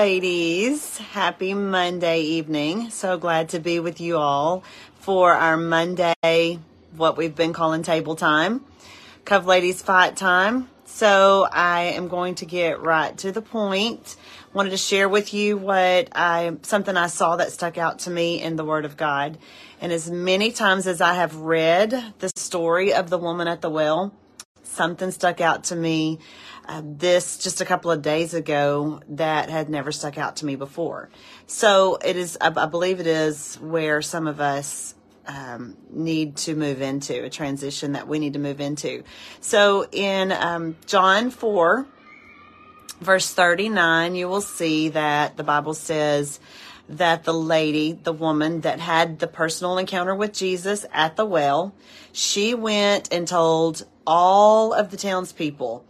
ladies. Happy Monday evening. So glad to be with you all for our Monday, what we've been calling table time, Cove Ladies Fight Time. So I am going to get right to the point. Wanted to share with you what I, something I saw that stuck out to me in the Word of God. And as many times as I have read the story of the woman at the well, something stuck out to me uh, this just a couple of days ago that had never stuck out to me before. So it is, I, I believe it is where some of us um, need to move into a transition that we need to move into. So in um, John 4, verse 39, you will see that the Bible says, that the lady, the woman that had the personal encounter with Jesus at the well, she went and told all of the townspeople.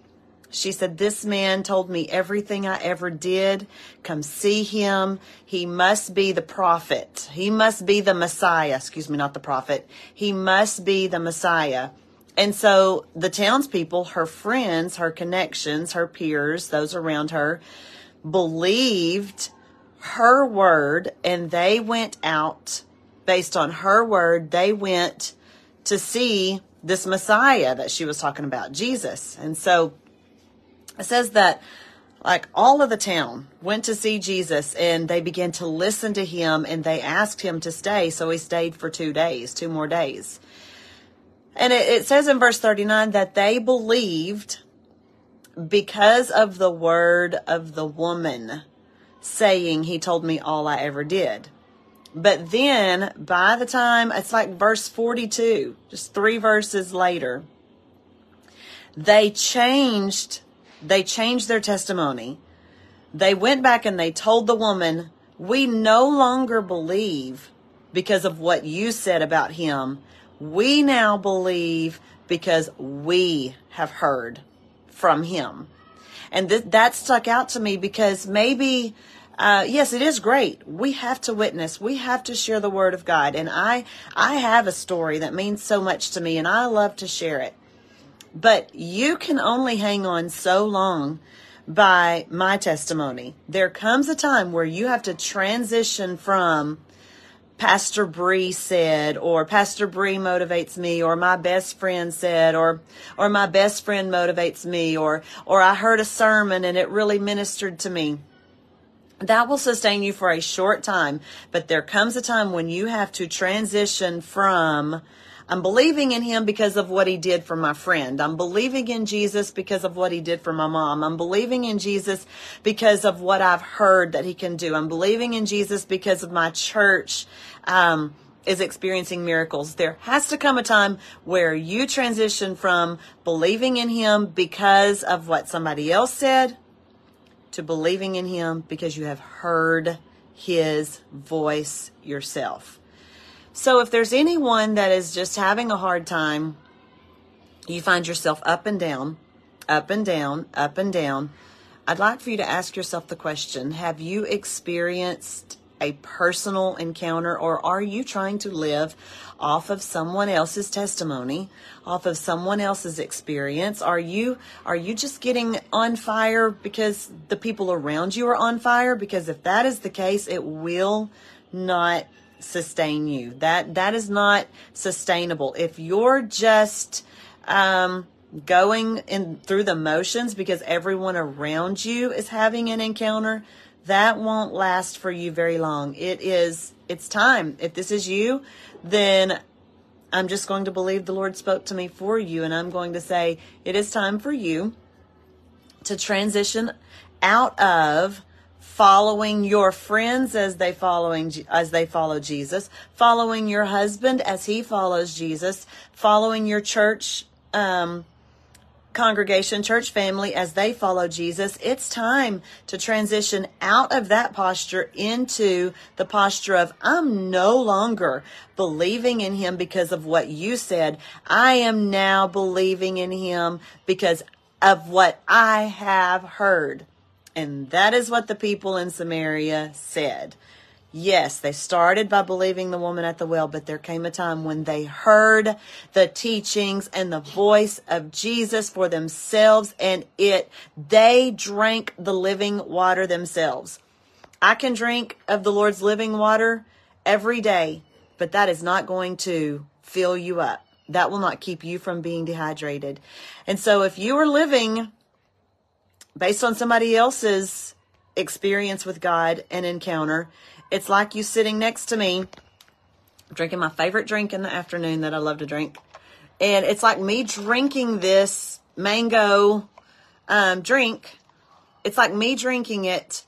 She said, This man told me everything I ever did. Come see him. He must be the prophet. He must be the Messiah. Excuse me, not the prophet. He must be the Messiah. And so the townspeople, her friends, her connections, her peers, those around her, believed her word and they went out based on her word. They went to see this Messiah that she was talking about, Jesus. And so it says that like all of the town went to see Jesus and they began to listen to him and they asked him to stay. So he stayed for two days, two more days. And it, it says in verse 39 that they believed because of the word of the woman saying he told me all I ever did. But then by the time it's like verse 42, just three verses later, they changed, they changed their testimony. They went back and they told the woman, we no longer believe because of what you said about him. We now believe because we have heard from him. And th- that stuck out to me because maybe, uh, yes, it is great. We have to witness. We have to share the word of God. And I, I have a story that means so much to me and I love to share it. But you can only hang on so long by my testimony. There comes a time where you have to transition from Pastor Bri said, or Pastor Bri motivates me, or my best friend said, or, or my best friend motivates me, or, or I heard a sermon and it really ministered to me. That will sustain you for a short time, but there comes a time when you have to transition from I'm believing in him because of what he did for my friend. I'm believing in Jesus because of what he did for my mom. I'm believing in Jesus because of what I've heard that he can do. I'm believing in Jesus because of my church. Um, is experiencing miracles. There has to come a time where you transition from believing in him because of what somebody else said to believing in him because you have heard his voice yourself. So if there's anyone that is just having a hard time, you find yourself up and down, up and down, up and down, I'd like for you to ask yourself the question Have you experienced a personal encounter or are you trying to live off of someone else's testimony off of someone else's experience? Are you are you just getting on fire because the people around you are on fire? Because if that is the case it will not sustain you. That that is not sustainable. If you're just um, going in through the motions because everyone around you is having an encounter, that won't last for you very long. It is it's time. If this is you, then I'm just going to believe the Lord spoke to me for you and I'm going to say it is time for you to transition out of following your friends as they following as they follow Jesus, following your husband as he follows Jesus, following your church um, congregation, church family as they follow Jesus. It's time to transition out of that posture into the posture of I'm no longer believing in him because of what you said. I am now believing in him because of what I have heard. And that is what the people in Samaria said. Yes, they started by believing the woman at the well, but there came a time when they heard the teachings and the voice of Jesus for themselves and it, they drank the living water themselves. I can drink of the Lord's living water every day, but that is not going to fill you up. That will not keep you from being dehydrated. And so if you are living based on somebody else's experience with God and encounter, it's like you sitting next to me drinking my favorite drink in the afternoon that I love to drink. And it's like me drinking this mango um, drink. It's like me drinking it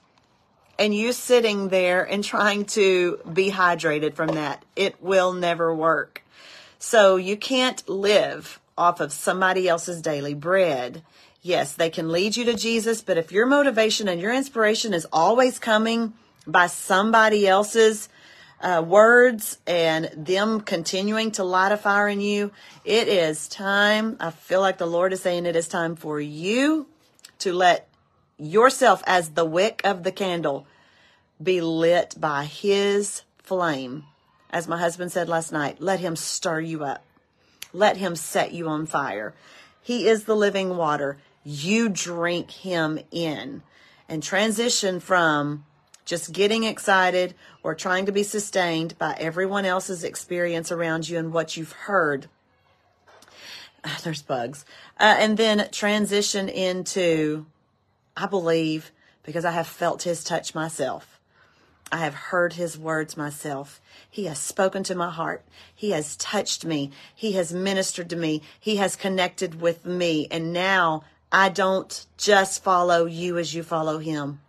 and you sitting there and trying to be hydrated from that. It will never work. So you can't live off of somebody else's daily bread. Yes, they can lead you to Jesus, but if your motivation and your inspiration is always coming by somebody else's uh, words and them continuing to light a fire in you, it is time. I feel like the Lord is saying it is time for you to let yourself, as the wick of the candle, be lit by His flame. As my husband said last night, let Him stir you up. Let Him set you on fire. He is the living water. You drink Him in and transition from just getting excited or trying to be sustained by everyone else's experience around you and what you've heard. There's bugs. Uh, and then transition into, I believe, because I have felt his touch myself. I have heard his words myself. He has spoken to my heart. He has touched me. He has ministered to me. He has connected with me. And now I don't just follow you as you follow him.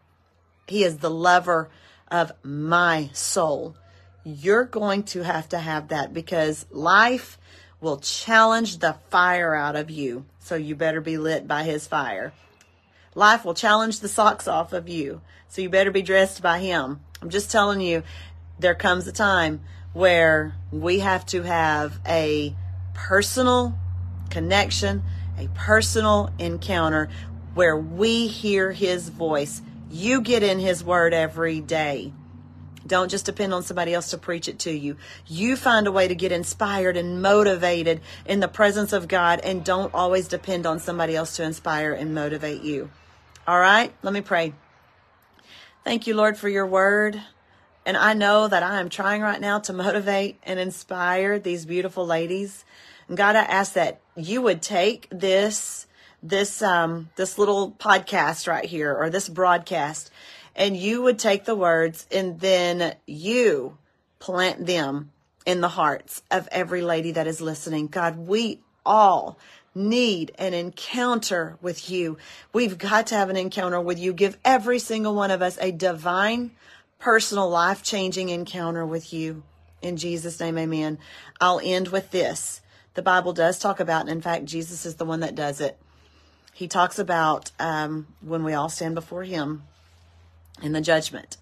He is the lover of my soul. You're going to have to have that because life will challenge the fire out of you. So you better be lit by his fire. Life will challenge the socks off of you. So you better be dressed by him. I'm just telling you, there comes a time where we have to have a personal connection, a personal encounter where we hear his voice you get in His Word every day. Don't just depend on somebody else to preach it to you. You find a way to get inspired and motivated in the presence of God and don't always depend on somebody else to inspire and motivate you. All right, let me pray. Thank you, Lord, for your word. And I know that I am trying right now to motivate and inspire these beautiful ladies. And God, I ask that you would take this this um, this little podcast right here or this broadcast, and you would take the words and then you plant them in the hearts of every lady that is listening. God, we all need an encounter with you. We've got to have an encounter with you. Give every single one of us a divine, personal, life changing encounter with you. In Jesus' name, amen. I'll end with this. The Bible does talk about, and in fact, Jesus is the one that does it he talks about um, when we all stand before him in the judgment.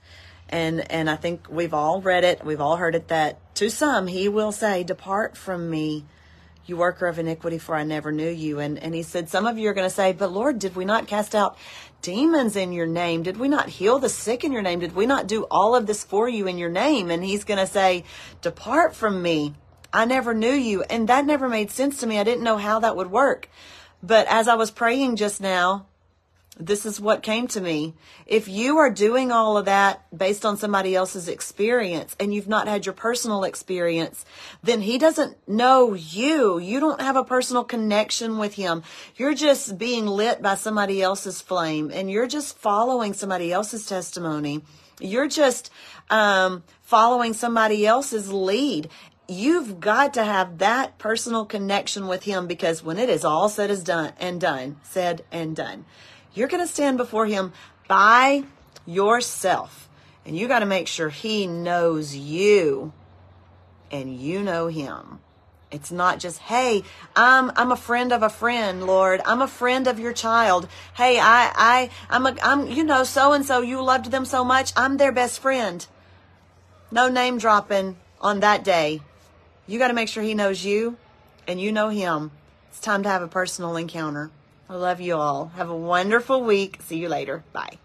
And, and I think we've all read it, we've all heard it that to some he will say, Depart from me, you worker of iniquity, for I never knew you. And, and he said, Some of you are going to say, But Lord, did we not cast out demons in your name? Did we not heal the sick in your name? Did we not do all of this for you in your name? And he's going to say, Depart from me. I never knew you. And that never made sense to me. I didn't know how that would work. But as I was praying just now, this is what came to me. If you are doing all of that based on somebody else's experience and you've not had your personal experience, then he doesn't know you. You don't have a personal connection with him. You're just being lit by somebody else's flame and you're just following somebody else's testimony. You're just um, following somebody else's lead you've got to have that personal connection with him because when it is all said as done and done, said and done, you're going to stand before him by yourself. And you got to make sure he knows you and you know him. It's not just, hey, I'm I'm a friend of a friend, Lord. I'm a friend of your child. Hey, I I I'm a I'm you know so and so you loved them so much. I'm their best friend. No name dropping on that day. You got to make sure he knows you and you know him. It's time to have a personal encounter. I love you all. Have a wonderful week. See you later. Bye.